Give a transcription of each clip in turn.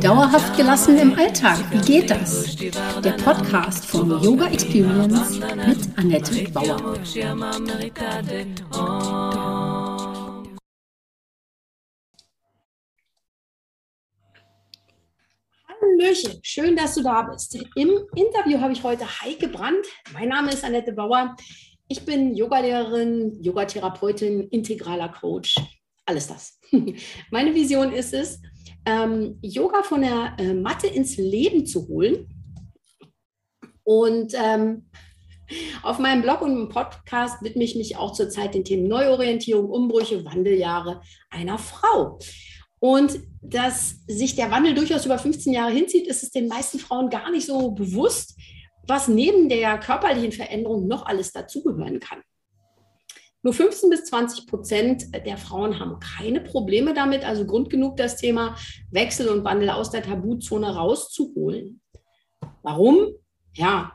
Dauerhaft gelassen im Alltag, wie geht das? Der Podcast von Yoga Experience mit Annette Bauer. Hallöchen, schön, dass du da bist. Im Interview habe ich heute Heike Brandt. Mein Name ist Annette Bauer. Ich bin Yogalehrerin, Yogatherapeutin, integraler Coach, alles das. Meine Vision ist es, ähm, Yoga von der äh, Matte ins Leben zu holen. Und ähm, auf meinem Blog und im Podcast widme ich mich auch zurzeit den Themen Neuorientierung, Umbrüche, Wandeljahre einer Frau. Und dass sich der Wandel durchaus über 15 Jahre hinzieht, ist es den meisten Frauen gar nicht so bewusst, was neben der körperlichen Veränderung noch alles dazugehören kann. Nur 15 bis 20 Prozent der Frauen haben keine Probleme damit, also Grund genug, das Thema Wechsel und Wandel aus der Tabuzone rauszuholen. Warum? Ja,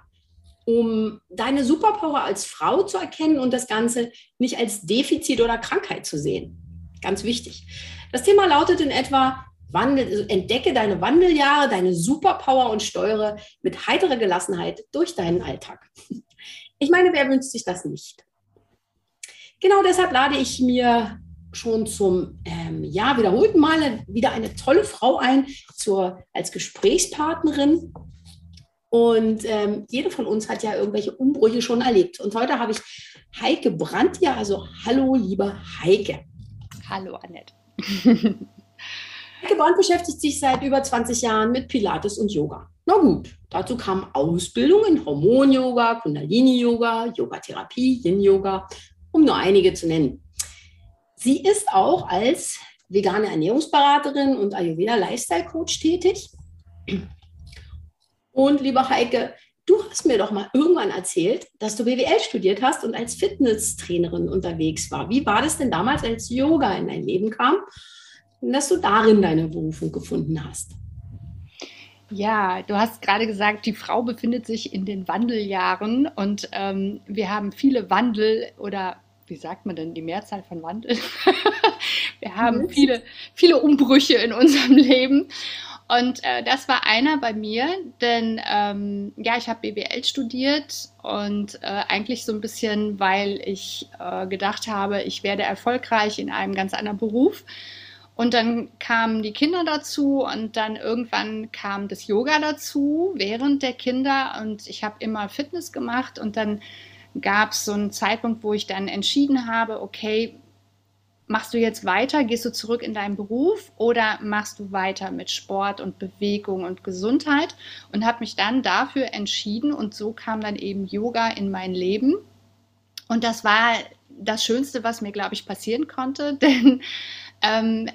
um deine Superpower als Frau zu erkennen und das Ganze nicht als Defizit oder Krankheit zu sehen. Ganz wichtig. Das Thema lautet in etwa, Wandel, also entdecke deine Wandeljahre, deine Superpower und steuere mit heiterer Gelassenheit durch deinen Alltag. Ich meine, wer wünscht sich das nicht? Genau deshalb lade ich mir schon zum ähm, ja, wiederholten Male wieder eine tolle Frau ein zur, als Gesprächspartnerin. Und ähm, jede von uns hat ja irgendwelche Umbrüche schon erlebt. Und heute habe ich Heike Brandt hier. Also hallo, liebe Heike. Hallo, Annette. Heike Brandt beschäftigt sich seit über 20 Jahren mit Pilates und Yoga. Na gut, dazu kam Ausbildung in Hormon-Yoga, Kundalini-Yoga, Yogatherapie, Yin-Yoga, um nur einige zu nennen. Sie ist auch als vegane Ernährungsberaterin und Ayurveda Lifestyle Coach tätig. Und liebe Heike, du hast mir doch mal irgendwann erzählt, dass du BWL studiert hast und als Fitnesstrainerin unterwegs war. Wie war das denn damals, als Yoga in dein Leben kam? Dass du darin deine Berufung gefunden hast. Ja, du hast gerade gesagt, die Frau befindet sich in den Wandeljahren und ähm, wir haben viele Wandel oder wie sagt man denn die Mehrzahl von Wandel? wir haben viele, viele Umbrüche in unserem Leben. Und äh, das war einer bei mir, denn ähm, ja, ich habe BWL studiert und äh, eigentlich so ein bisschen, weil ich äh, gedacht habe, ich werde erfolgreich in einem ganz anderen Beruf und dann kamen die Kinder dazu und dann irgendwann kam das Yoga dazu während der Kinder. Und ich habe immer Fitness gemacht. Und dann gab es so einen Zeitpunkt, wo ich dann entschieden habe, okay, machst du jetzt weiter, gehst du zurück in deinen Beruf oder machst du weiter mit Sport und Bewegung und Gesundheit? Und habe mich dann dafür entschieden. Und so kam dann eben Yoga in mein Leben. Und das war das Schönste, was mir, glaube ich, passieren konnte, denn ähm,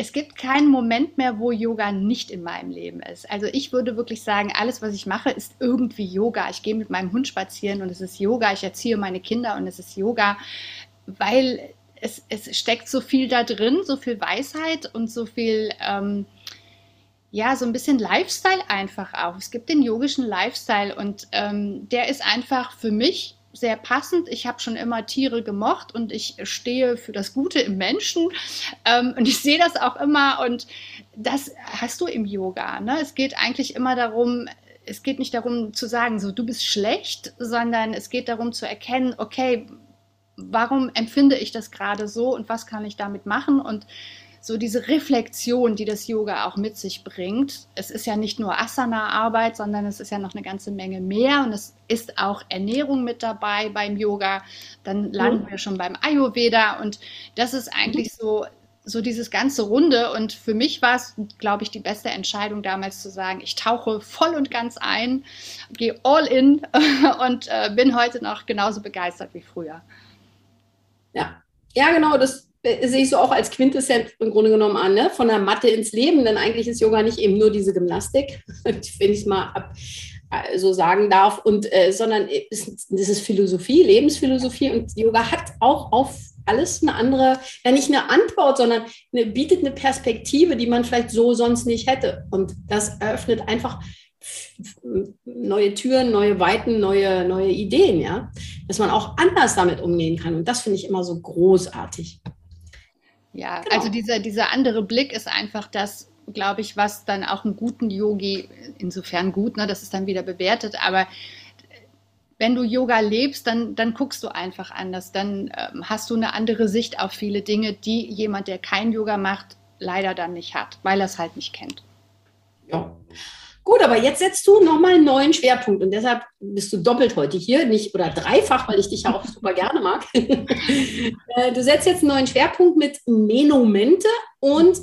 es gibt keinen Moment mehr, wo Yoga nicht in meinem Leben ist. Also ich würde wirklich sagen, alles, was ich mache, ist irgendwie Yoga. Ich gehe mit meinem Hund spazieren und es ist Yoga. Ich erziehe meine Kinder und es ist Yoga, weil es, es steckt so viel da drin, so viel Weisheit und so viel, ähm, ja, so ein bisschen Lifestyle einfach auch. Es gibt den yogischen Lifestyle und ähm, der ist einfach für mich sehr passend. Ich habe schon immer Tiere gemocht und ich stehe für das Gute im Menschen. Ähm, und ich sehe das auch immer und das hast du im Yoga. Ne? Es geht eigentlich immer darum, es geht nicht darum zu sagen, so du bist schlecht, sondern es geht darum zu erkennen, okay, warum empfinde ich das gerade so und was kann ich damit machen und so diese Reflexion, die das Yoga auch mit sich bringt. Es ist ja nicht nur Asana-Arbeit, sondern es ist ja noch eine ganze Menge mehr und es ist auch Ernährung mit dabei beim Yoga. Dann landen mhm. wir schon beim Ayurveda und das ist eigentlich so so dieses ganze Runde. Und für mich war es, glaube ich, die beste Entscheidung damals zu sagen, ich tauche voll und ganz ein, gehe all in und äh, bin heute noch genauso begeistert wie früher. Ja, ja, genau. Das sehe ich so auch als Quintessenz im Grunde genommen an, ne? von der Matte ins Leben, denn eigentlich ist Yoga nicht eben nur diese Gymnastik, wenn ich es mal ab, äh, so sagen darf, und, äh, sondern es, das ist Philosophie, Lebensphilosophie und Yoga hat auch auf alles eine andere, ja nicht eine Antwort, sondern eine, bietet eine Perspektive, die man vielleicht so sonst nicht hätte. Und das eröffnet einfach neue Türen, neue Weiten, neue, neue Ideen, ja. Dass man auch anders damit umgehen kann. Und das finde ich immer so großartig. Ja, genau. also dieser, dieser andere Blick ist einfach das, glaube ich, was dann auch einen guten Yogi, insofern gut, ne, das ist dann wieder bewertet, aber wenn du Yoga lebst, dann, dann guckst du einfach anders. Dann ähm, hast du eine andere Sicht auf viele Dinge, die jemand, der kein Yoga macht, leider dann nicht hat, weil er es halt nicht kennt. Ja. Gut, aber jetzt setzt du nochmal einen neuen Schwerpunkt und deshalb bist du doppelt heute hier, nicht oder dreifach, weil ich dich ja auch super gerne mag. Äh, du setzt jetzt einen neuen Schwerpunkt mit Menomente und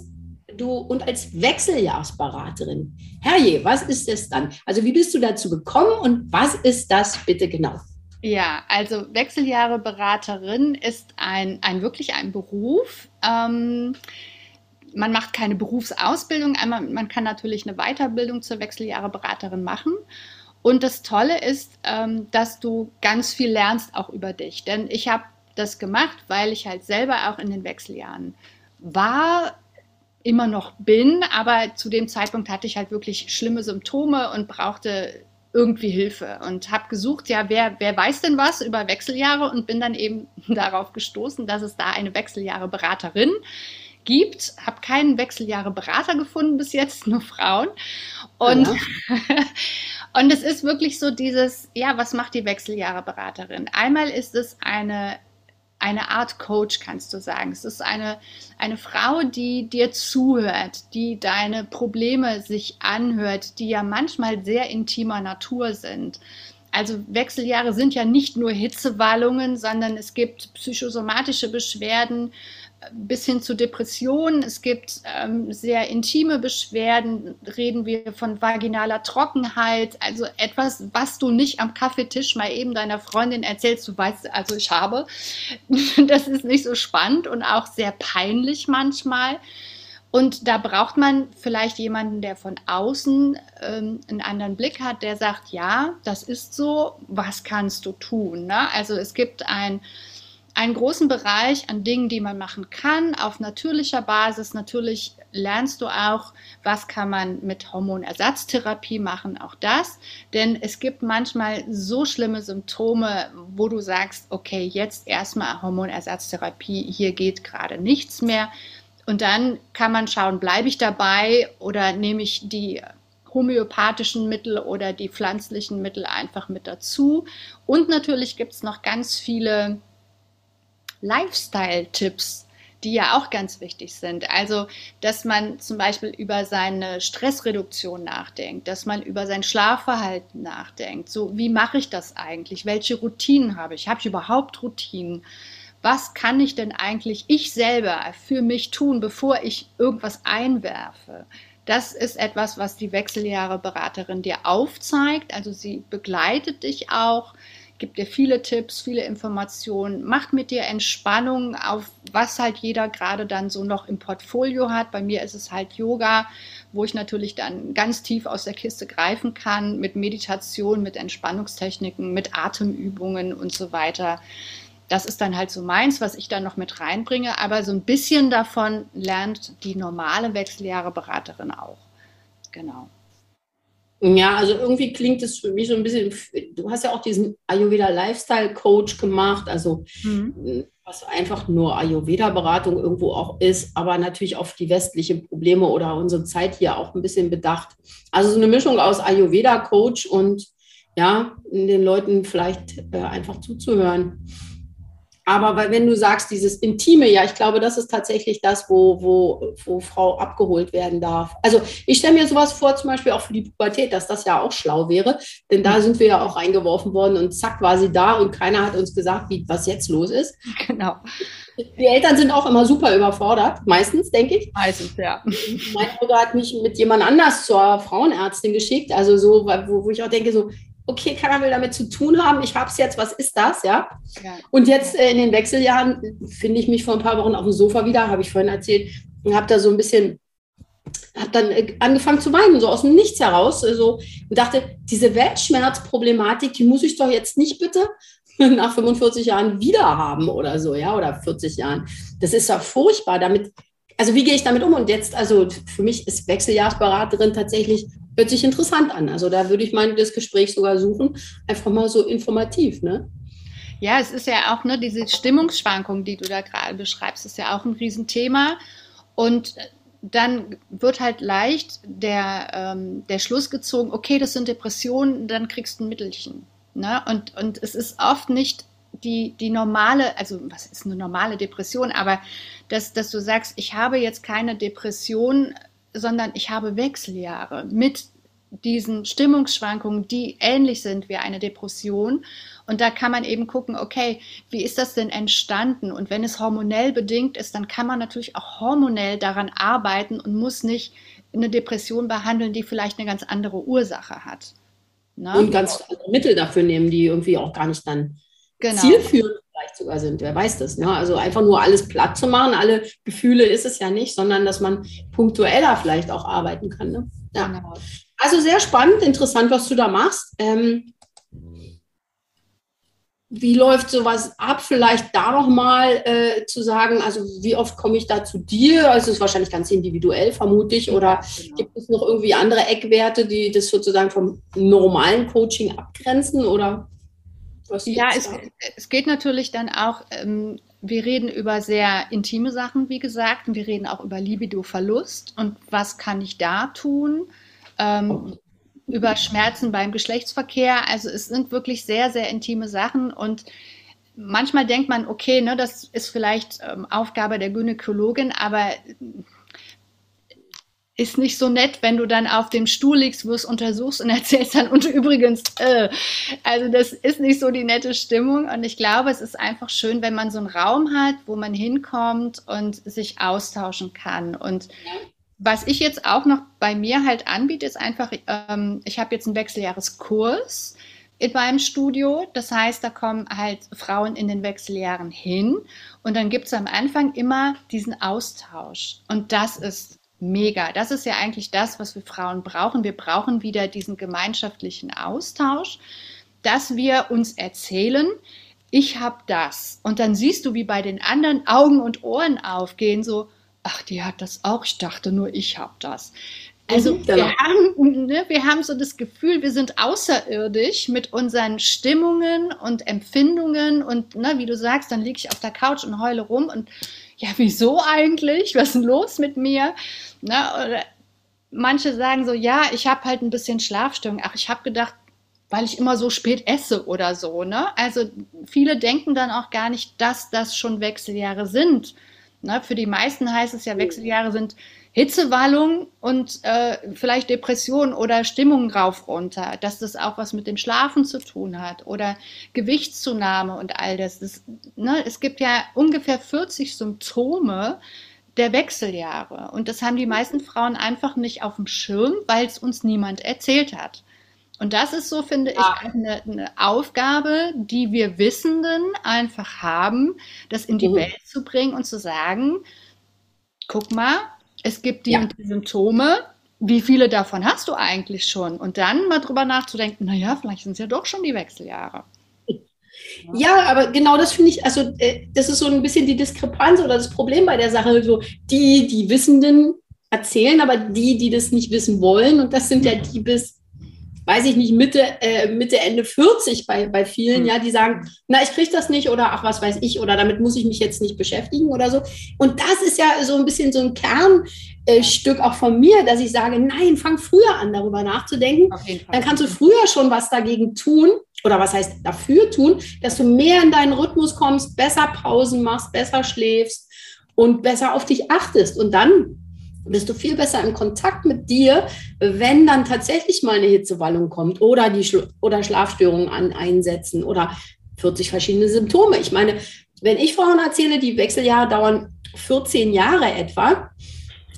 du und als Wechseljahrsberaterin. Herrje, was ist es dann? Also wie bist du dazu gekommen und was ist das bitte genau? Ja, also Wechseljahreberaterin ist ein, ein wirklich ein Beruf. Ähm, man macht keine Berufsausbildung, einmal, man kann natürlich eine Weiterbildung zur Wechseljahreberaterin machen. Und das Tolle ist, ähm, dass du ganz viel lernst auch über dich. Denn ich habe das gemacht, weil ich halt selber auch in den Wechseljahren war, immer noch bin, aber zu dem Zeitpunkt hatte ich halt wirklich schlimme Symptome und brauchte irgendwie Hilfe und habe gesucht, ja, wer, wer weiß denn was über Wechseljahre und bin dann eben darauf gestoßen, dass es da eine Wechseljahre-Beraterin gibt. Habe keinen Wechseljahre-Berater gefunden bis jetzt, nur Frauen. Und, ja. und es ist wirklich so dieses, ja, was macht die Wechseljahre-Beraterin? Einmal ist es eine eine Art Coach, kannst du sagen. Es ist eine, eine Frau, die dir zuhört, die deine Probleme sich anhört, die ja manchmal sehr intimer Natur sind. Also Wechseljahre sind ja nicht nur Hitzewallungen, sondern es gibt psychosomatische Beschwerden, bis hin zu Depressionen. Es gibt ähm, sehr intime Beschwerden, reden wir von vaginaler Trockenheit, also etwas, was du nicht am Kaffeetisch mal eben deiner Freundin erzählst, du weißt, also ich habe. Das ist nicht so spannend und auch sehr peinlich manchmal. Und da braucht man vielleicht jemanden, der von außen ähm, einen anderen Blick hat, der sagt, ja, das ist so, was kannst du tun? Ne? Also es gibt ein einen großen Bereich an Dingen, die man machen kann, auf natürlicher Basis. Natürlich lernst du auch, was kann man mit Hormonersatztherapie machen, auch das. Denn es gibt manchmal so schlimme Symptome, wo du sagst, okay, jetzt erstmal Hormonersatztherapie, hier geht gerade nichts mehr. Und dann kann man schauen, bleibe ich dabei oder nehme ich die homöopathischen Mittel oder die pflanzlichen Mittel einfach mit dazu. Und natürlich gibt es noch ganz viele Lifestyle-Tipps, die ja auch ganz wichtig sind. Also, dass man zum Beispiel über seine Stressreduktion nachdenkt, dass man über sein Schlafverhalten nachdenkt. So, wie mache ich das eigentlich? Welche Routinen habe ich? Habe ich überhaupt Routinen? Was kann ich denn eigentlich ich selber für mich tun, bevor ich irgendwas einwerfe? Das ist etwas, was die Wechseljahre-Beraterin dir aufzeigt. Also sie begleitet dich auch gibt dir viele Tipps, viele Informationen, macht mit dir Entspannung auf was halt jeder gerade dann so noch im Portfolio hat. Bei mir ist es halt Yoga, wo ich natürlich dann ganz tief aus der Kiste greifen kann mit Meditation, mit Entspannungstechniken, mit Atemübungen und so weiter. Das ist dann halt so meins, was ich dann noch mit reinbringe. Aber so ein bisschen davon lernt die normale Wechseljahre-Beraterin auch. Genau. Ja, also irgendwie klingt es für mich so ein bisschen, du hast ja auch diesen Ayurveda Lifestyle Coach gemacht, also mhm. was einfach nur Ayurveda-Beratung irgendwo auch ist, aber natürlich auf die westlichen Probleme oder unsere Zeit hier auch ein bisschen bedacht. Also so eine Mischung aus Ayurveda Coach und ja, den Leuten vielleicht äh, einfach zuzuhören. Aber weil, wenn du sagst, dieses Intime, ja, ich glaube, das ist tatsächlich das, wo, wo, wo Frau abgeholt werden darf. Also ich stelle mir sowas vor, zum Beispiel auch für die Pubertät, dass das ja auch schlau wäre. Denn da sind wir ja auch reingeworfen worden und zack war sie da und keiner hat uns gesagt, wie, was jetzt los ist. Genau. Die Eltern sind auch immer super überfordert, meistens, denke ich. Meistens, ja. Mein Bruder hat mich mit jemand anders zur Frauenärztin geschickt, also so, wo, wo ich auch denke, so, okay, keiner will damit zu tun haben, ich habe es jetzt, was ist das, ja? ja. Und jetzt äh, in den Wechseljahren finde ich mich vor ein paar Wochen auf dem Sofa wieder, habe ich vorhin erzählt, und habe da so ein bisschen, habe dann äh, angefangen zu weinen, so aus dem Nichts heraus, so also, und dachte, diese Weltschmerzproblematik, die muss ich doch jetzt nicht bitte nach 45 Jahren wieder haben oder so, ja, oder 40 Jahren. Das ist ja furchtbar, damit also wie gehe ich damit um? Und jetzt, also für mich ist Wechseljahrsberaterin tatsächlich hört sich interessant an. Also da würde ich mal das Gespräch sogar suchen, einfach mal so informativ, ne? Ja, es ist ja auch ne, diese Stimmungsschwankung, die du da gerade beschreibst, ist ja auch ein Riesenthema. Und dann wird halt leicht der, ähm, der Schluss gezogen, okay, das sind Depressionen, dann kriegst du ein Mittelchen. Ne? Und, und es ist oft nicht die, die normale, also was ist eine normale Depression, aber dass, dass du sagst, ich habe jetzt keine Depression, sondern ich habe Wechseljahre mit diesen Stimmungsschwankungen, die ähnlich sind wie eine Depression. Und da kann man eben gucken, okay, wie ist das denn entstanden? Und wenn es hormonell bedingt ist, dann kann man natürlich auch hormonell daran arbeiten und muss nicht eine Depression behandeln, die vielleicht eine ganz andere Ursache hat. Ne? Und ganz andere Mittel dafür nehmen, die irgendwie auch gar nicht dann genau. zielführend vielleicht sogar sind. Wer weiß das? Ne? Also einfach nur alles platt zu machen, alle Gefühle ist es ja nicht, sondern dass man punktueller vielleicht auch arbeiten kann. Ne? Ja. Genau. Also sehr spannend, interessant, was du da machst. Ähm, wie läuft sowas ab? Vielleicht da nochmal äh, zu sagen, also wie oft komme ich da zu dir? Also es ist wahrscheinlich ganz individuell, vermute ich. Oder genau. gibt es noch irgendwie andere Eckwerte, die das sozusagen vom normalen Coaching abgrenzen? Oder was ja, es, es, geht natürlich dann auch, ähm, wir reden über sehr intime Sachen, wie gesagt, und wir reden auch über Libido-Verlust und was kann ich da tun? ähm, über Schmerzen beim Geschlechtsverkehr. Also es sind wirklich sehr, sehr intime Sachen und manchmal denkt man, okay, ne, das ist vielleicht ähm, Aufgabe der Gynäkologin, aber ist nicht so nett, wenn du dann auf dem Stuhl liegst, wirst untersuchst und erzählst dann und übrigens, äh, also das ist nicht so die nette Stimmung und ich glaube, es ist einfach schön, wenn man so einen Raum hat, wo man hinkommt und sich austauschen kann und was ich jetzt auch noch bei mir halt anbiete, ist einfach, ähm, ich habe jetzt einen Wechseljahreskurs in meinem Studio. Das heißt, da kommen halt Frauen in den Wechseljahren hin und dann gibt es am Anfang immer diesen Austausch. Und das ist mega. Das ist ja eigentlich das, was wir Frauen brauchen. Wir brauchen wieder diesen gemeinschaftlichen Austausch, dass wir uns erzählen, ich habe das. Und dann siehst du, wie bei den anderen Augen und Ohren aufgehen, so, ach, die hat das auch, ich dachte nur, ich habe das. Also mhm, wir, haben, ne, wir haben so das Gefühl, wir sind außerirdisch mit unseren Stimmungen und Empfindungen und ne, wie du sagst, dann liege ich auf der Couch und heule rum und ja, wieso eigentlich? Was ist denn los mit mir? Ne, oder manche sagen so, ja, ich habe halt ein bisschen Schlafstörung. Ach, ich habe gedacht, weil ich immer so spät esse oder so. Ne? Also viele denken dann auch gar nicht, dass das schon Wechseljahre sind Ne? Für die meisten heißt es ja, Wechseljahre sind Hitzewallung und äh, vielleicht Depression oder Stimmung rauf runter, dass das auch was mit dem Schlafen zu tun hat oder Gewichtszunahme und all das. das ne? Es gibt ja ungefähr 40 Symptome der Wechseljahre und das haben die meisten Frauen einfach nicht auf dem Schirm, weil es uns niemand erzählt hat. Und das ist so, finde ich, ah. eine, eine, Aufgabe, die wir Wissenden einfach haben, das in die mhm. Welt zu bringen und zu sagen, guck mal, es gibt die, ja. die Symptome, wie viele davon hast du eigentlich schon? Und dann mal drüber nachzudenken, naja, vielleicht sind es ja doch schon die Wechseljahre. Ja, aber genau das finde ich, also äh, das ist so ein bisschen die Diskrepanz oder das Problem bei der Sache. So die, die Wissenden erzählen, aber die, die das nicht wissen wollen, und das sind ja die bis weiß ich nicht, Mitte, äh, Mitte, Ende 40 bei, bei vielen, mhm. ja, die sagen, na, ich kriege das nicht oder ach, was weiß ich, oder damit muss ich mich jetzt nicht beschäftigen oder so. Und das ist ja so ein bisschen so ein Kernstück äh, auch von mir, dass ich sage, nein, fang früher an, darüber nachzudenken. Dann kannst du früher schon was dagegen tun oder was heißt dafür tun, dass du mehr in deinen Rhythmus kommst, besser Pausen machst, besser schläfst und besser auf dich achtest. Und dann bist du viel besser im Kontakt mit dir, wenn dann tatsächlich mal eine Hitzewallung kommt oder die Schla oder Schlafstörungen an, einsetzen oder 40 verschiedene Symptome. Ich meine, wenn ich Frauen erzähle, die Wechseljahre dauern 14 Jahre etwa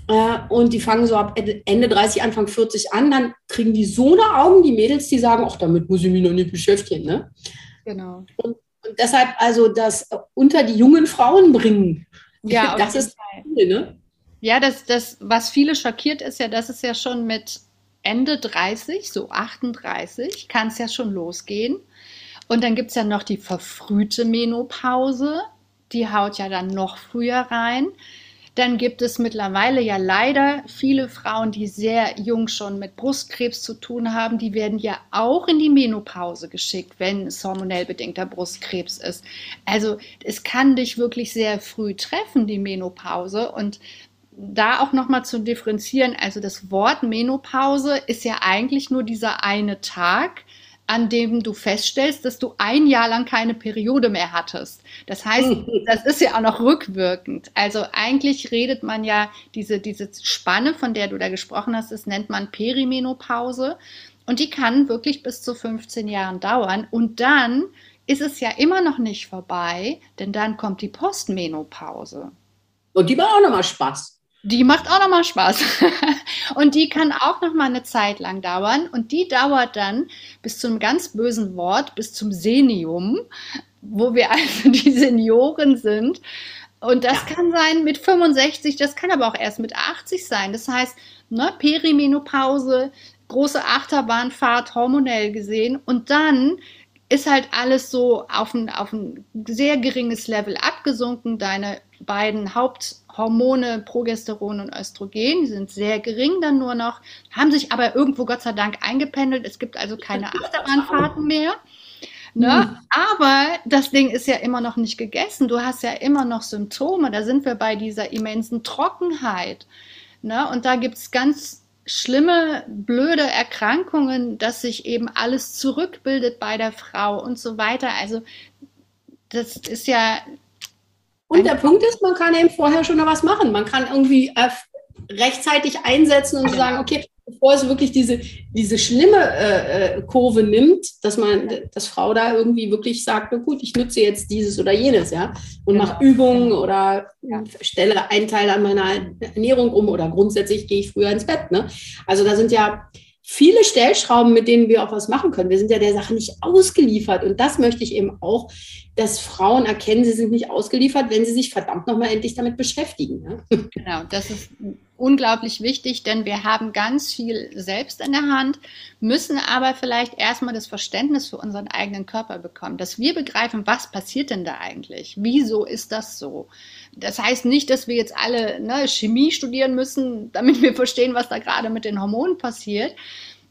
äh, und die fangen so ab Ende 30, Anfang 40 an, dann kriegen die so eine Augen, die Mädels, die sagen, ach, damit muss ich mich noch nicht beschäftigen. Ne? Genau. Und, und deshalb also das unter die jungen Frauen bringen. Ja, das ist Fall. ne? Ja, das, das, was viele schockiert, ist ja, dass es ja schon mit Ende 30, so 38, kann es ja schon losgehen. Und dann gibt es ja noch die verfrühte Menopause, die haut ja dann noch früher rein. Dann gibt es mittlerweile ja leider viele Frauen, die sehr jung schon mit Brustkrebs zu tun haben. Die werden ja auch in die Menopause geschickt, wenn es hormonell bedingter Brustkrebs ist. Also es kann dich wirklich sehr früh treffen, die Menopause. Und da auch nochmal zu differenzieren, also das Wort Menopause ist ja eigentlich nur dieser eine Tag, an dem du feststellst, dass du ein Jahr lang keine Periode mehr hattest. Das heißt, das ist ja auch noch rückwirkend. Also eigentlich redet man ja diese, diese Spanne, von der du da gesprochen hast, das nennt man Perimenopause. Und die kann wirklich bis zu 15 Jahren dauern. Und dann ist es ja immer noch nicht vorbei, denn dann kommt die Postmenopause. Und die war auch nochmal Spaß. Die macht auch nochmal Spaß. und die kann auch nochmal eine Zeit lang dauern. Und die dauert dann bis zum ganz bösen Wort, bis zum Senium, wo wir also die Senioren sind. Und das ja. kann sein mit 65, das kann aber auch erst mit 80 sein. Das heißt, ne, Perimenopause, große Achterbahnfahrt hormonell gesehen. Und dann ist halt alles so auf ein, auf ein sehr geringes Level abgesunken. Deine beiden Haupthormone, Progesteron und Östrogen, die sind sehr gering dann nur noch, haben sich aber irgendwo Gott sei Dank eingependelt. Es gibt also keine Achterbahnfahrten mehr. Ne? Mhm. Aber das Ding ist ja immer noch nicht gegessen. Du hast ja immer noch Symptome. Da sind wir bei dieser immensen Trockenheit. Ne? Und da gibt es ganz schlimme, blöde Erkrankungen, dass sich eben alles zurückbildet bei der Frau und so weiter. Also das ist ja. Und der Punkt ist, man kann eben vorher schon noch was machen. Man kann irgendwie äh, rechtzeitig einsetzen und sagen, okay, bevor es wirklich diese, diese schlimme äh, äh, Kurve nimmt, dass man, dass Frau da irgendwie wirklich sagt, na gut, ich nutze jetzt dieses oder jenes, ja, und genau. mache Übungen oder ja. stelle einen Teil an meiner Ernährung um oder grundsätzlich gehe ich früher ins Bett. Ne? Also da sind ja viele Stellschrauben, mit denen wir auch was machen können. Wir sind ja der Sache nicht ausgeliefert. Und das möchte ich eben auch, dass Frauen erkennen, sie sind nicht ausgeliefert, wenn sie sich verdammt nochmal endlich damit beschäftigen. Ja? Genau, das ist unglaublich wichtig, denn wir haben ganz viel selbst in der Hand, müssen aber vielleicht erstmal das Verständnis für unseren eigenen Körper bekommen, dass wir begreifen, was passiert denn da eigentlich? Wieso ist das so? Das heißt nicht, dass wir jetzt alle ne, Chemie studieren müssen, damit wir verstehen, was da gerade mit den Hormonen passiert,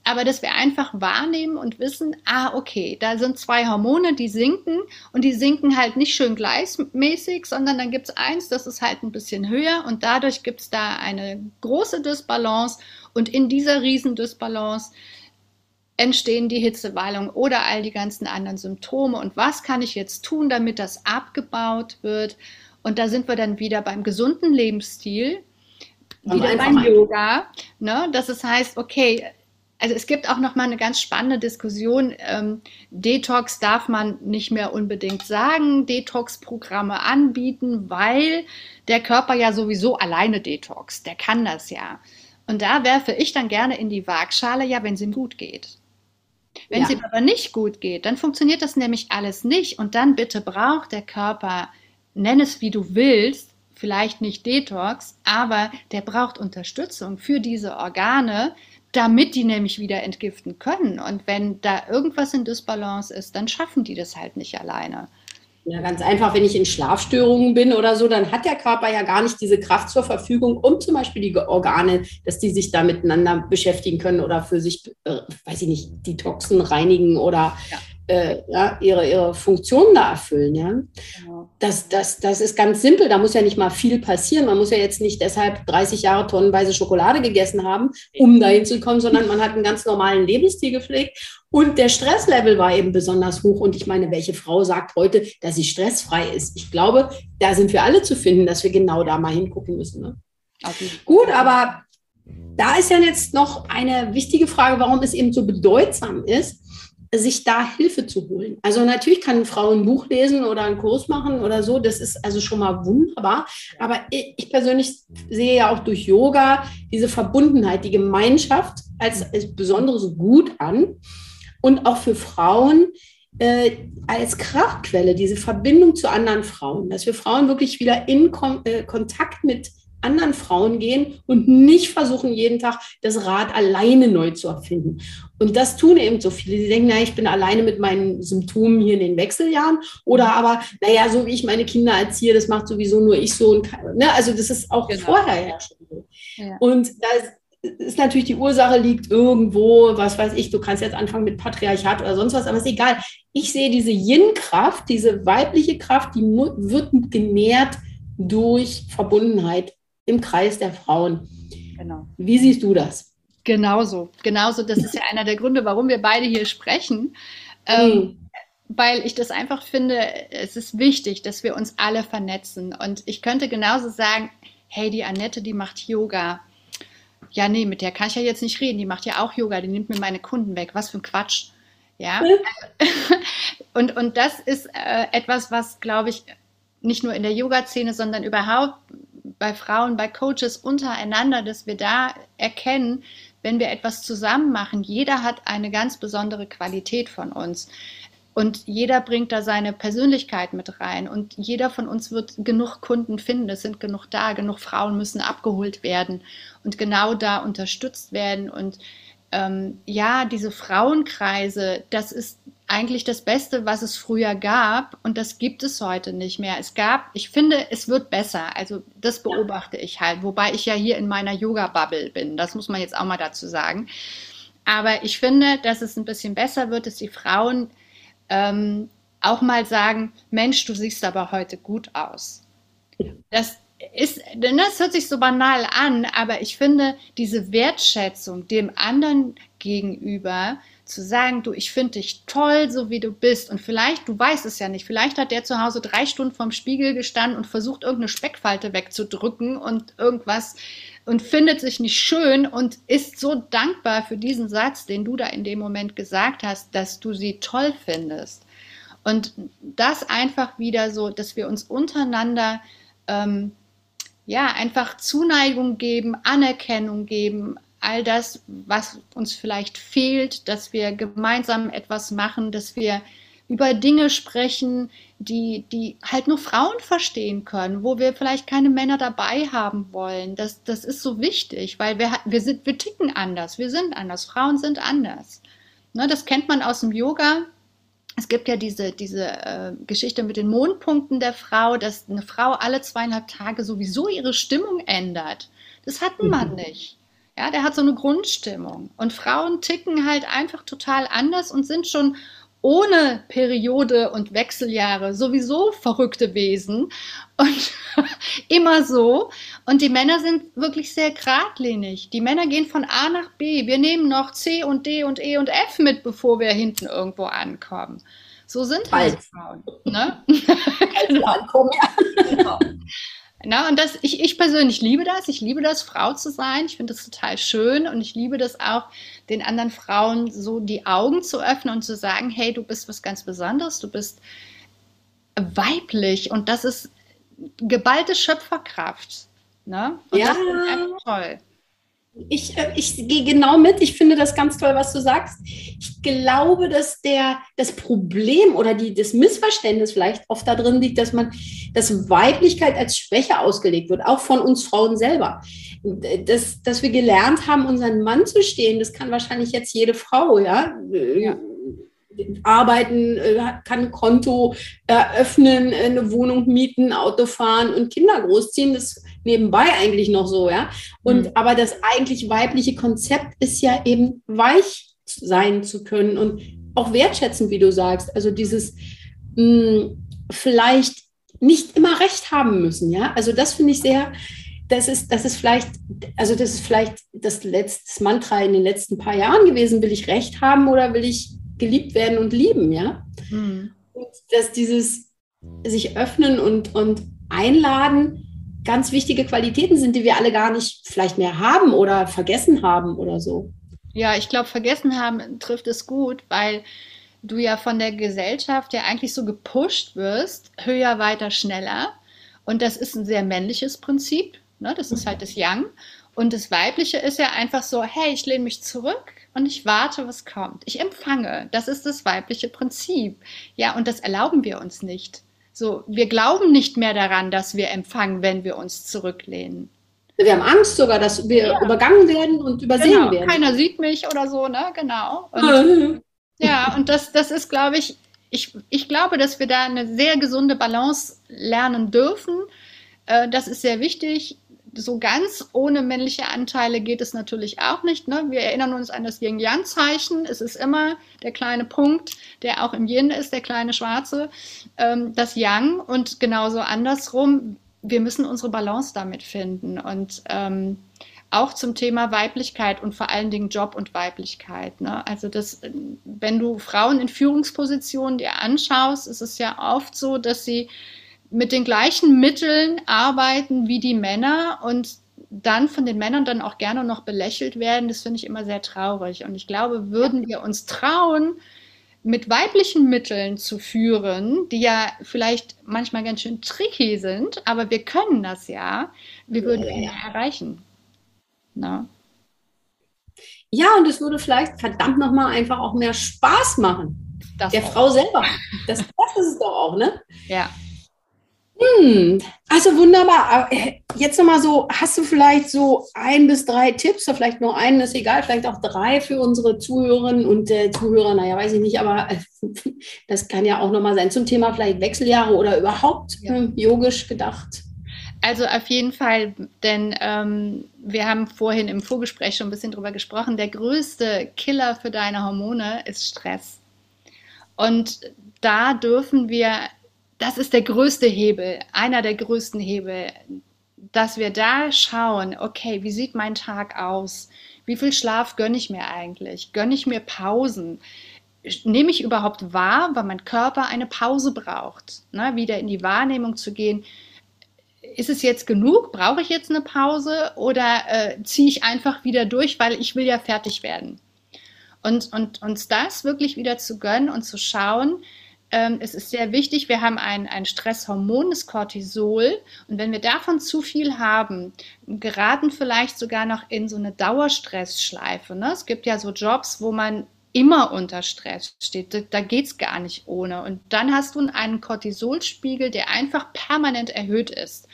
aber dass wir einfach wahrnehmen und wissen, ah, okay, da sind zwei Hormone, die sinken. Und die sinken halt nicht schön gleichmäßig, sondern dann gibt es eins, das ist halt ein bisschen höher. Und dadurch gibt es da eine große Dysbalance und in dieser Riesendysbalance entstehen die Hitzewallungen oder all die ganzen anderen Symptome. Und was kann ich jetzt tun, damit das abgebaut wird? Und da sind wir dann wieder beim gesunden Lebensstil, wieder beim Yoga, ne? dass es heißt, okay, also es gibt auch noch mal eine ganz spannende Diskussion. Ähm, Detox darf man nicht mehr unbedingt sagen, Detox-Programme anbieten, weil der Körper ja sowieso alleine detox. Der kann das ja. Und da werfe ich dann gerne in die Waagschale, ja, wenn es ihm gut geht. Wenn ja. es ihm aber nicht gut geht, dann funktioniert das nämlich alles nicht. Und dann bitte braucht der Körper, nenn es wie du willst, vielleicht nicht Detox, aber der braucht Unterstützung für diese Organe, damit die nämlich wieder entgiften können. Und wenn da irgendwas in Dysbalance ist, dann schaffen die das halt nicht alleine. Ja, ganz einfach, wenn ich in Schlafstörungen bin oder so, dann hat der Körper ja gar nicht diese Kraft zur Verfügung, um zum Beispiel die Organe, dass die sich da miteinander beschäftigen können oder für sich, äh, weiß ich nicht, die Toxen reinigen oder ja äh, ja, ihre, ihre Funktion da erfüllen. Ja? Genau. Das, das, das ist ganz simpel, da muss ja nicht mal viel passieren. Man muss ja jetzt nicht deshalb 30 Jahre tonnenweise Schokolade gegessen haben, um dahin zu kommen, sondern man hat einen ganz normalen Lebensstil gepflegt. Und der Stresslevel war eben besonders hoch. Und ich meine, welche Frau sagt heute, dass sie stressfrei ist? Ich glaube, da sind wir alle zu finden, dass wir genau da mal hingucken müssen. Ne? Gut, aber da ist ja jetzt noch eine wichtige Frage, warum es eben so bedeutsam ist, sich da Hilfe zu holen. Also natürlich kann eine Frau ein Buch lesen oder einen Kurs machen oder so, das ist also schon mal wunderbar. Aber ich persönlich sehe ja auch durch Yoga diese Verbundenheit, die Gemeinschaft als, als besonderes Gut an und auch für Frauen äh, als Kraftquelle, diese Verbindung zu anderen Frauen, dass wir Frauen wirklich wieder in Kon äh, Kontakt mit anderen Frauen gehen und nicht versuchen, jeden Tag das Rad alleine neu zu erfinden. Und das tun eben so viele. Sie denken, naja, ich bin alleine mit meinen Symptomen hier in den Wechseljahren. Oder aber, naja, so wie ich meine Kinder erziehe, das macht sowieso nur ich so. Und, ne? Also das ist auch genau. vorher ja schon so. Ja. Und da ist natürlich die Ursache liegt irgendwo, was weiß ich, du kannst jetzt anfangen mit Patriarchat oder sonst was, aber ist egal. Ich sehe diese Yin-Kraft, diese weibliche Kraft, die wird genährt durch Verbundenheit im Kreis der Frauen. Genau. Wie siehst du das? Genauso, genauso. Das ist ja einer der Gründe, warum wir beide hier sprechen. Ähm, mhm. Weil ich das einfach finde, es ist wichtig, dass wir uns alle vernetzen. Und ich könnte genauso sagen, hey, die Annette, die macht Yoga ja, nee, mit der kann ich ja jetzt nicht reden. Die macht ja auch Yoga, die nimmt mir meine Kunden weg. Was für ein Quatsch. Ja. und, und das ist äh, etwas, was, glaube ich, nicht nur in der Yoga-Szene, sondern überhaupt bei Frauen, bei Coaches untereinander, dass wir da erkennen, wenn wir etwas zusammen machen, jeder hat eine ganz besondere Qualität von uns. Und jeder bringt da seine Persönlichkeit mit rein. Und jeder von uns wird genug Kunden finden. Es sind genug da. Genug Frauen müssen abgeholt werden und genau da unterstützt werden. Und ähm, ja, diese Frauenkreise, das ist eigentlich das Beste, was es früher gab. Und das gibt es heute nicht mehr. Es gab, ich finde, es wird besser. Also das beobachte ich halt. Wobei ich ja hier in meiner Yoga-Bubble bin. Das muss man jetzt auch mal dazu sagen. Aber ich finde, dass es ein bisschen besser wird, dass die Frauen ähm, auch mal sagen, Mensch, du siehst aber heute gut aus. Das ist, das hört sich so banal an, aber ich finde diese Wertschätzung dem anderen gegenüber, zu sagen, du, ich finde dich toll, so wie du bist. Und vielleicht, du weißt es ja nicht, vielleicht hat der zu Hause drei Stunden vorm Spiegel gestanden und versucht, irgendeine Speckfalte wegzudrücken und irgendwas und findet sich nicht schön und ist so dankbar für diesen Satz, den du da in dem Moment gesagt hast, dass du sie toll findest. Und das einfach wieder so, dass wir uns untereinander ähm, ja einfach Zuneigung geben, Anerkennung geben, all das, was uns vielleicht fehlt, dass wir gemeinsam etwas machen, dass wir über Dinge sprechen, die, die halt nur Frauen verstehen können, wo wir vielleicht keine Männer dabei haben wollen. Das, das ist so wichtig, weil wir, wir, sind, wir ticken anders, wir sind anders, Frauen sind anders. Ne, das kennt man aus dem Yoga. Es gibt ja diese, diese äh, Geschichte mit den Mondpunkten der Frau, dass eine Frau alle zweieinhalb Tage sowieso ihre Stimmung ändert. Das hat ein Mann mhm. nicht. Ja, der hat so eine Grundstimmung. Und Frauen ticken halt einfach total anders und sind schon ohne Periode und Wechseljahre sowieso verrückte Wesen und immer so. Und die Männer sind wirklich sehr geradlinig. Die Männer gehen von A nach B. Wir nehmen noch C und D und E und F mit, bevor wir hinten irgendwo ankommen. So sind halt Frauen. Ne? genau. Ankommen, ja. genau. Na, und das, ich, ich persönlich liebe das. Ich liebe das, Frau zu sein. Ich finde das total schön und ich liebe das auch, den anderen Frauen so die Augen zu öffnen und zu sagen, hey, du bist was ganz Besonderes, du bist weiblich und das ist geballte Schöpferkraft. Ne? Und ja. das ist einfach toll. Ich, äh, ich gehe genau mit. Ich finde das ganz toll, was du sagst. Ich glaube, dass der, das Problem oder die, das Missverständnis vielleicht oft da drin liegt, dass man, dass Weiblichkeit als Schwäche ausgelegt wird, auch von uns Frauen selber. Dass, dass wir gelernt haben, unseren Mann zu stehen, das kann wahrscheinlich jetzt jede Frau, ja. ja arbeiten, äh, kann ein Konto eröffnen, eine Wohnung mieten, Auto fahren und Kinder großziehen. Das nebenbei eigentlich noch so, ja. Und mhm. aber das eigentlich weibliche Konzept ist ja eben weich sein zu können und auch wertschätzen, wie du sagst. Also dieses mh, hm, vielleicht nicht immer recht haben müssen, ja. Also das finde ich sehr, das ist, das ist vielleicht, also das ist vielleicht das letzte Mantra in den letzten paar Jahren gewesen. Will ich recht haben oder will ich geliebt werden und lieben, ja? Mhm. Und dass dieses sich öffnen und, und einladen ganz wichtige Qualitäten sind, die wir alle gar nicht vielleicht mehr haben oder vergessen haben oder so. Ja, ich glaube, vergessen haben trifft es gut, weil du ja von der Gesellschaft ja eigentlich so gepusht wirst, höher, weiter, schneller. Und das ist ein sehr männliches Prinzip. Ne? Das ist halt das Yang. Und das Weibliche ist ja einfach so, hey, ich lehne mich zurück und ich warte, was kommt. Ich empfange. Das ist das weibliche Prinzip. Ja, und das erlauben wir uns nicht. So, wir glauben nicht mehr daran, dass wir empfangen, wenn wir uns zurücklehnen. Wir haben Angst sogar, dass wir ja. übergangen werden und übersehen genau. werden. Keiner sieht mich oder so, ne? Genau. Und, ja, und das, das ist, glaube ich, ich, ich glaube, dass wir da eine sehr gesunde Balance lernen dürfen. Äh, das ist sehr wichtig. So ganz ohne männliche Anteile geht es natürlich auch nicht. Ne? Wir erinnern uns an das Yin-Yang-Zeichen. Es ist immer der kleine Punkt, der auch im Yin ist, der kleine Schwarze, ähm, das Yang. Und genauso andersrum, wir müssen unsere Balance damit finden. Und ähm, auch zum Thema Weiblichkeit und vor allen Dingen Job und Weiblichkeit. Ne? Also das, wenn du Frauen in Führungspositionen dir anschaust, ist es ja oft so, dass sie mit den gleichen Mitteln arbeiten wie die Männer und dann von den Männern dann auch gerne noch belächelt werden. Das finde ich immer sehr traurig. Und ich glaube, würden wir uns trauen, mit weiblichen Mitteln zu führen, die ja vielleicht manchmal ganz schön tricky sind, aber wir können das ja, wir würden ja. erreichen. Na? Ja, und es würde vielleicht verdammt nochmal einfach auch mehr Spaß machen. Das der auch. Frau selber. Das, das ist es doch auch, ne? Ja. Hm, also wunderbar. Äh, jetzt nochmal so, hast du vielleicht so ein bis drei Tipps, oder vielleicht nur einen, ist egal, vielleicht auch drei für unsere Zuhörerinnen und äh, Zuhörer, naja, weiß ich nicht, aber äh, das kann ja auch nochmal sein zum Thema vielleicht Wechseljahre oder überhaupt ja. äh, yogisch gedacht. Also auf jeden Fall, denn ähm, wir haben vorhin im Vorgespräch schon ein bisschen drüber gesprochen, der größte Killer für deine Hormone ist Stress. Und da dürfen wir, das ist der größte Hebel, einer der größten Hebel, dass wir da schauen, okay, wie sieht mein Tag aus? Wie viel Schlaf gönne ich mir eigentlich? Gönne ich mir Pausen? Nehme ich überhaupt wahr, weil mein Körper eine Pause braucht? Ne? Wieder in die Wahrnehmung zu gehen, ist es jetzt genug? Brauche ich jetzt eine Pause oder äh, ziehe ich einfach wieder durch, weil ich will ja fertig werden? Und, und uns das wirklich wieder zu gönnen und zu schauen, ähm, es ist sehr wichtig, wir haben ein, ein Stresshormon, das Cortisol. Und wenn wir davon zu viel haben, geraten vielleicht sogar noch in so eine Dauerstressschleife. Ne? Es gibt ja so Jobs, wo man immer unter Stress steht. Da, da geht es gar nicht ohne. Und dann hast du einen Cortisolspiegel, der einfach permanent erhöht ist.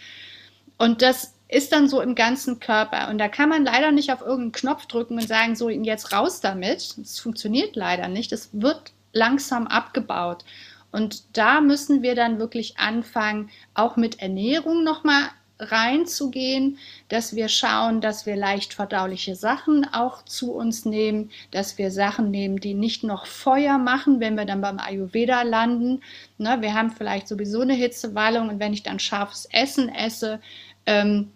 Und das ist dann so im ganzen Körper. Und da kann man leider nicht auf irgendeinen Knopf drücken und sagen, so jetzt raus damit. Das funktioniert leider nicht. Das wird langsam abgebaut. Und da müssen wir dann wirklich anfangen, auch mit Ernährung nochmal reinzugehen, dass wir schauen, dass wir leicht verdauliche Sachen auch zu uns nehmen, dass wir Sachen nehmen, die nicht noch Feuer machen, wenn wir dann beim Ayurveda landen. Ne, wir haben vielleicht sowieso eine Hitzewallung und wenn ich dann scharfes Essen esse, ähm,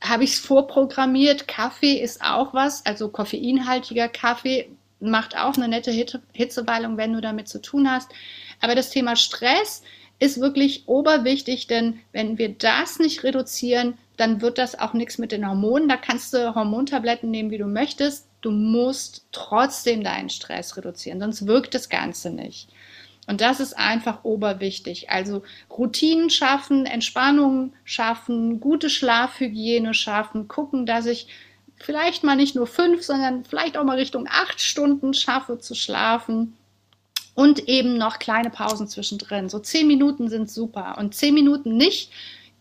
habe ich es vorprogrammiert. Kaffee ist auch was, also koffeinhaltiger Kaffee macht auch eine nette Hitzewallung, wenn du damit zu tun hast. Aber das Thema Stress ist wirklich oberwichtig, denn wenn wir das nicht reduzieren, dann wird das auch nichts mit den Hormonen. Da kannst du Hormontabletten nehmen, wie du möchtest. Du musst trotzdem deinen Stress reduzieren, sonst wirkt das Ganze nicht. Und das ist einfach oberwichtig. Also Routinen schaffen, Entspannung schaffen, gute Schlafhygiene schaffen, gucken, dass ich vielleicht mal nicht nur fünf, sondern vielleicht auch mal Richtung acht Stunden schaffe zu schlafen und eben noch kleine Pausen zwischendrin. So zehn Minuten sind super und zehn Minuten nicht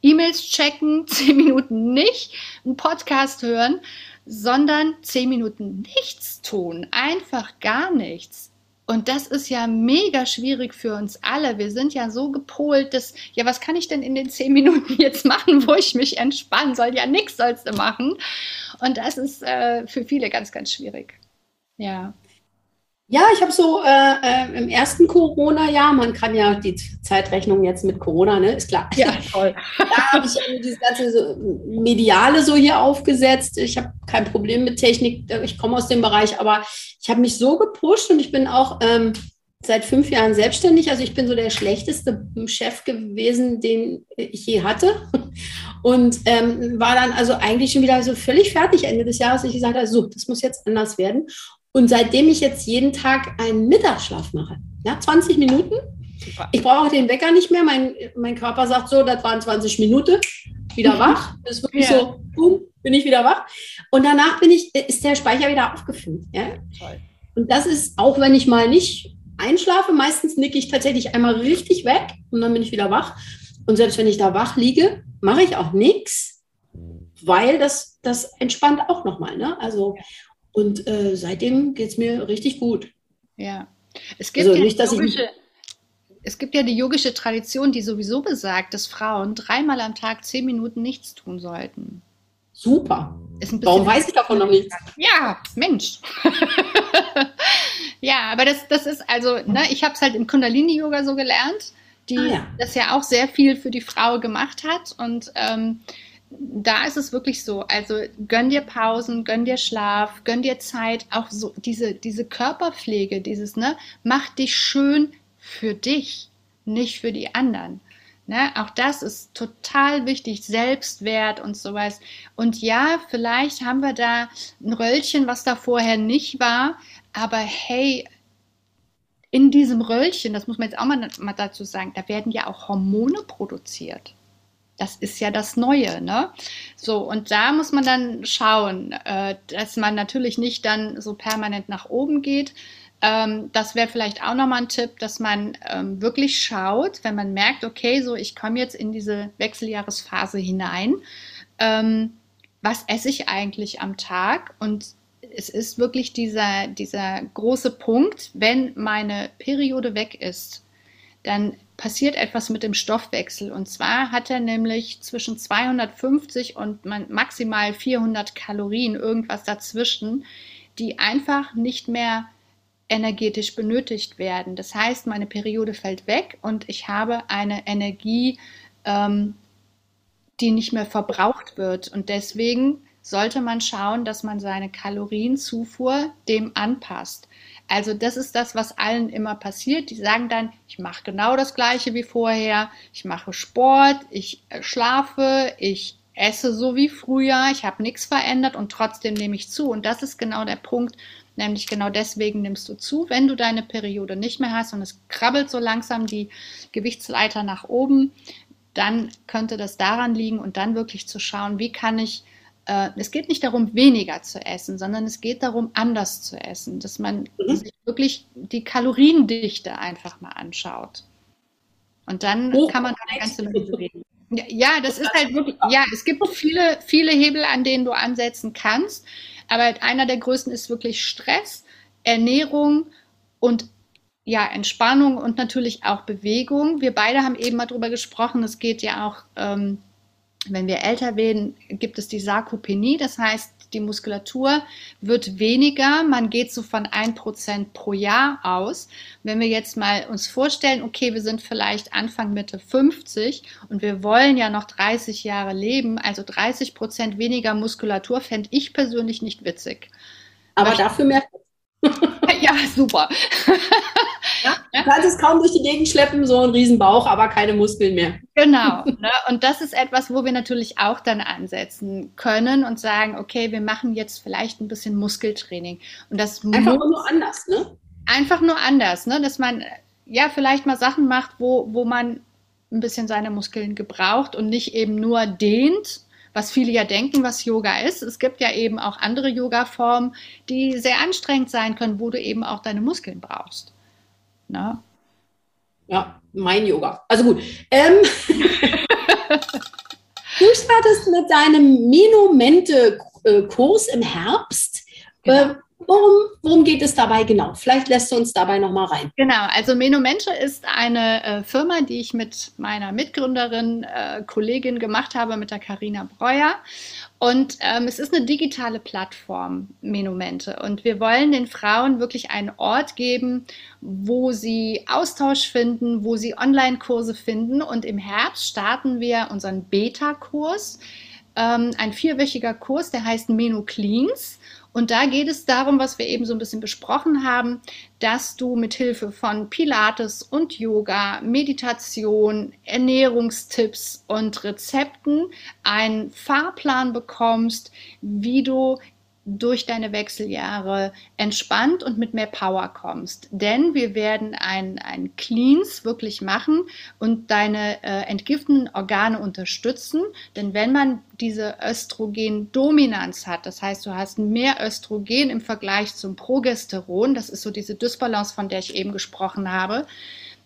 E-Mails checken, zehn Minuten nicht einen Podcast hören, sondern zehn Minuten nichts tun, einfach gar nichts. Und das ist ja mega schwierig für uns alle. Wir sind ja so gepolt, dass, ja, was kann ich denn in den zehn Minuten jetzt machen, wo ich mich entspannen soll? Ja, nichts sollst du machen. Und das ist äh, für viele ganz, ganz schwierig. Ja. Ja, ich habe so äh, äh, im ersten Corona-Jahr, man kann ja die Zeitrechnung jetzt mit Corona, ne, ist klar. Ja, toll. da habe ich dieses ganze so Mediale so hier aufgesetzt. Ich habe kein Problem mit Technik, ich komme aus dem Bereich, aber ich habe mich so gepusht und ich bin auch ähm, seit fünf Jahren selbstständig. Also ich bin so der schlechteste Chef gewesen, den ich je hatte. Und ähm, war dann also eigentlich schon wieder so völlig fertig Ende des Jahres. Ich gesagt habe, so, das muss jetzt anders werden. Und seitdem ich jetzt jeden Tag einen Mittagsschlaf mache, ja, 20 Minuten, Super. ich brauche den Wecker nicht mehr. Mein, mein Körper sagt so, das waren 20 Minuten, wieder wach. Das ist wirklich ja. so, boom, bin ich wieder wach. Und danach bin ich, ist der Speicher wieder aufgefüllt. Ja? Toll. Und das ist, auch wenn ich mal nicht einschlafe, meistens nicke ich tatsächlich einmal richtig weg und dann bin ich wieder wach. Und selbst wenn ich da wach liege, mache ich auch nichts, weil das, das entspannt auch nochmal. Ne? Also, und äh, seitdem geht es mir richtig gut. Ja. Es gibt, also ja nicht, yogische, es gibt ja die yogische Tradition, die sowieso besagt, dass Frauen dreimal am Tag zehn Minuten nichts tun sollten. Super. Warum weiß ich davon noch nichts? Ja, Mensch. ja, aber das, das ist also, ne, ich habe es halt im Kundalini-Yoga so gelernt, die ah, ja. das ja auch sehr viel für die Frau gemacht hat. Und ähm, da ist es wirklich so, also gönn dir Pausen, gönn dir Schlaf, gönn dir Zeit, auch so diese, diese Körperpflege, dieses, ne, mach dich schön für dich, nicht für die anderen. Ne? Auch das ist total wichtig, Selbstwert und sowas. Und ja, vielleicht haben wir da ein Röllchen, was da vorher nicht war, aber hey, in diesem Röllchen, das muss man jetzt auch mal, mal dazu sagen, da werden ja auch Hormone produziert. Das ist ja das Neue, ne? So, und da muss man dann schauen, äh, dass man natürlich nicht dann so permanent nach oben geht. Ähm, das wäre vielleicht auch nochmal ein Tipp, dass man ähm, wirklich schaut, wenn man merkt, okay, so ich komme jetzt in diese Wechseljahresphase hinein. Ähm, was esse ich eigentlich am Tag? Und es ist wirklich dieser, dieser große Punkt, wenn meine Periode weg ist, dann passiert etwas mit dem Stoffwechsel. Und zwar hat er nämlich zwischen 250 und maximal 400 Kalorien, irgendwas dazwischen, die einfach nicht mehr energetisch benötigt werden. Das heißt, meine Periode fällt weg und ich habe eine Energie, ähm, die nicht mehr verbraucht wird. Und deswegen sollte man schauen, dass man seine Kalorienzufuhr dem anpasst. Also das ist das, was allen immer passiert. Die sagen dann, ich mache genau das gleiche wie vorher, ich mache Sport, ich äh, schlafe, ich esse so wie früher, ich habe nichts verändert und trotzdem nehme ich zu. Und das ist genau der Punkt, nämlich genau deswegen nimmst du zu, wenn du deine Periode nicht mehr hast und es krabbelt so langsam die Gewichtsleiter nach oben, dann könnte das daran liegen und dann wirklich zu schauen, wie kann ich es geht nicht darum, weniger zu essen, sondern es geht darum, anders zu essen, dass man mhm. sich wirklich die Kaloriendichte einfach mal anschaut. Und dann oh, kann man eine ganze Menge bewegen. Ja, das ist halt wirklich, ja, es gibt viele, viele Hebel, an denen du ansetzen kannst, aber einer der größten ist wirklich Stress, Ernährung und ja, Entspannung und natürlich auch Bewegung. Wir beide haben eben mal drüber gesprochen, es geht ja auch ähm, wenn wir älter werden, gibt es die Sarkopenie, das heißt, die Muskulatur wird weniger. Man geht so von 1% pro Jahr aus. Wenn wir jetzt mal uns vorstellen, okay, wir sind vielleicht Anfang Mitte 50 und wir wollen ja noch 30 Jahre leben, also 30% weniger Muskulatur fände ich persönlich nicht witzig. Aber dafür mehr. ja, super. Ja? Du kannst es kaum durch die Gegend schleppen, so ein Riesenbauch, aber keine Muskeln mehr. Genau. Ne? Und das ist etwas, wo wir natürlich auch dann ansetzen können und sagen, okay, wir machen jetzt vielleicht ein bisschen Muskeltraining. Und das einfach nur anders, ne? Einfach nur anders, ne? Dass man ja vielleicht mal Sachen macht, wo, wo man ein bisschen seine Muskeln gebraucht und nicht eben nur dehnt, was viele ja denken, was Yoga ist. Es gibt ja eben auch andere Yoga-Formen, die sehr anstrengend sein können, wo du eben auch deine Muskeln brauchst. Ne? Ja, mein Yoga. Also gut. Ähm, du startest mit deinem Menomente-Kurs im Herbst. Genau. Worum, worum, geht es dabei genau? Vielleicht lässt du uns dabei nochmal rein. Genau, also Menomente ist eine äh, Firma, die ich mit meiner Mitgründerin, äh, Kollegin gemacht habe, mit der Karina Breuer. Und ähm, es ist eine digitale Plattform, Menomente. Und wir wollen den Frauen wirklich einen Ort geben, wo sie Austausch finden, wo sie Online-Kurse finden. Und im Herbst starten wir unseren Beta-Kurs, ähm, ein vierwöchiger Kurs, der heißt Meno Cleans. Und da geht es darum, was wir eben so ein bisschen besprochen haben, dass du mit Hilfe von Pilates und Yoga, Meditation, Ernährungstipps und Rezepten einen Fahrplan bekommst, wie du durch deine Wechseljahre entspannt und mit mehr Power kommst. Denn wir werden ein, ein Cleans wirklich machen und deine äh, entgiftenden Organe unterstützen. Denn wenn man diese Östrogen-Dominanz hat, das heißt, du hast mehr Östrogen im Vergleich zum Progesteron, das ist so diese Dysbalance, von der ich eben gesprochen habe,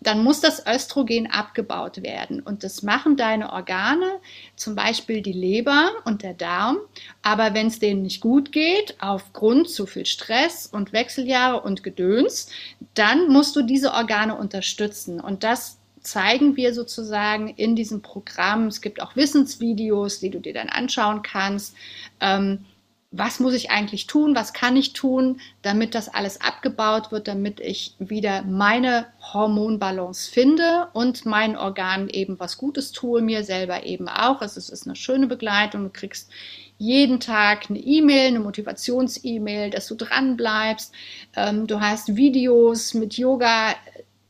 dann muss das Östrogen abgebaut werden. Und das machen deine Organe, zum Beispiel die Leber und der Darm. Aber wenn es denen nicht gut geht, aufgrund zu viel Stress und Wechseljahre und Gedöns, dann musst du diese Organe unterstützen. Und das zeigen wir sozusagen in diesem Programm. Es gibt auch Wissensvideos, die du dir dann anschauen kannst. Ähm, was muss ich eigentlich tun, was kann ich tun, damit das alles abgebaut wird, damit ich wieder meine Hormonbalance finde und meinen Organen eben was Gutes tue, mir selber eben auch. Es ist eine schöne Begleitung, du kriegst jeden Tag eine E-Mail, eine Motivations-E-Mail, dass du dran bleibst. Ähm, du hast Videos mit Yoga.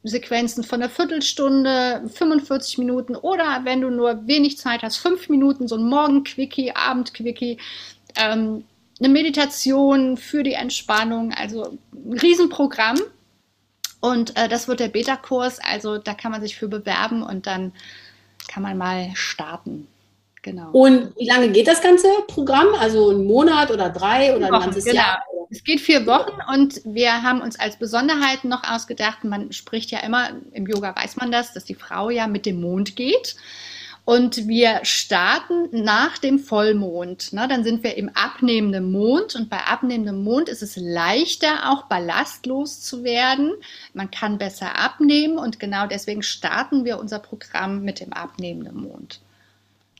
Sequenzen von einer Viertelstunde, 45 Minuten oder wenn du nur wenig Zeit hast, fünf Minuten, so ein Morgen-Quickie, Abend-Quickie, ähm, eine Meditation für die Entspannung, also ein Riesenprogramm. Und äh, das wird der Beta-Kurs, also da kann man sich für bewerben und dann kann man mal starten. Genau. Und wie lange geht das ganze Programm? Also ein Monat oder drei oder ein ganzes genau. Jahr? Es geht vier Wochen und wir haben uns als Besonderheiten noch ausgedacht, man spricht ja immer, im Yoga weiß man das, dass die Frau ja mit dem Mond geht. Und wir starten nach dem Vollmond. Ne? Dann sind wir im abnehmenden Mond. Und bei abnehmendem Mond ist es leichter, auch ballastlos zu werden. Man kann besser abnehmen. Und genau deswegen starten wir unser Programm mit dem abnehmenden Mond.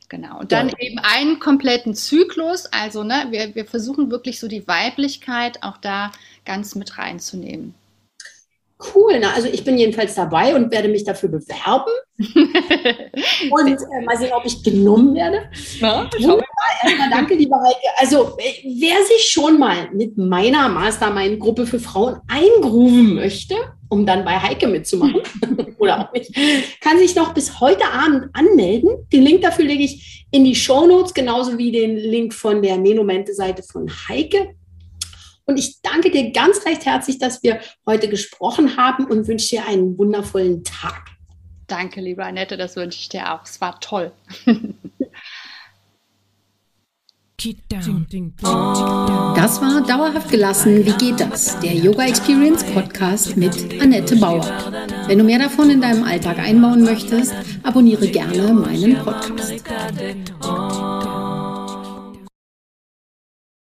Genau. Und dann ja. eben einen kompletten Zyklus. Also, ne, wir, wir versuchen wirklich so die Weiblichkeit auch da ganz mit reinzunehmen. Cool, na, also ich bin jedenfalls dabei und werde mich dafür bewerben. und äh, mal sehen, ob ich genommen werde. Na, Wunderbar. Erstmal danke, liebe Heike. Also, äh, wer sich schon mal mit meiner Mastermind-Gruppe für Frauen eingrooven möchte, um dann bei Heike mitzumachen oder auch nicht, kann sich noch bis heute Abend anmelden. Den Link dafür lege ich in die Show Notes, genauso wie den Link von der Menomente-Seite von Heike. Und ich danke dir ganz recht herzlich, dass wir heute gesprochen haben und wünsche dir einen wundervollen Tag. Danke, liebe Annette, das wünsche ich dir auch. Es war toll. Das war Dauerhaft gelassen. Wie geht das? Der Yoga Experience Podcast mit Annette Bauer. Wenn du mehr davon in deinem Alltag einbauen möchtest, abonniere gerne meinen Podcast.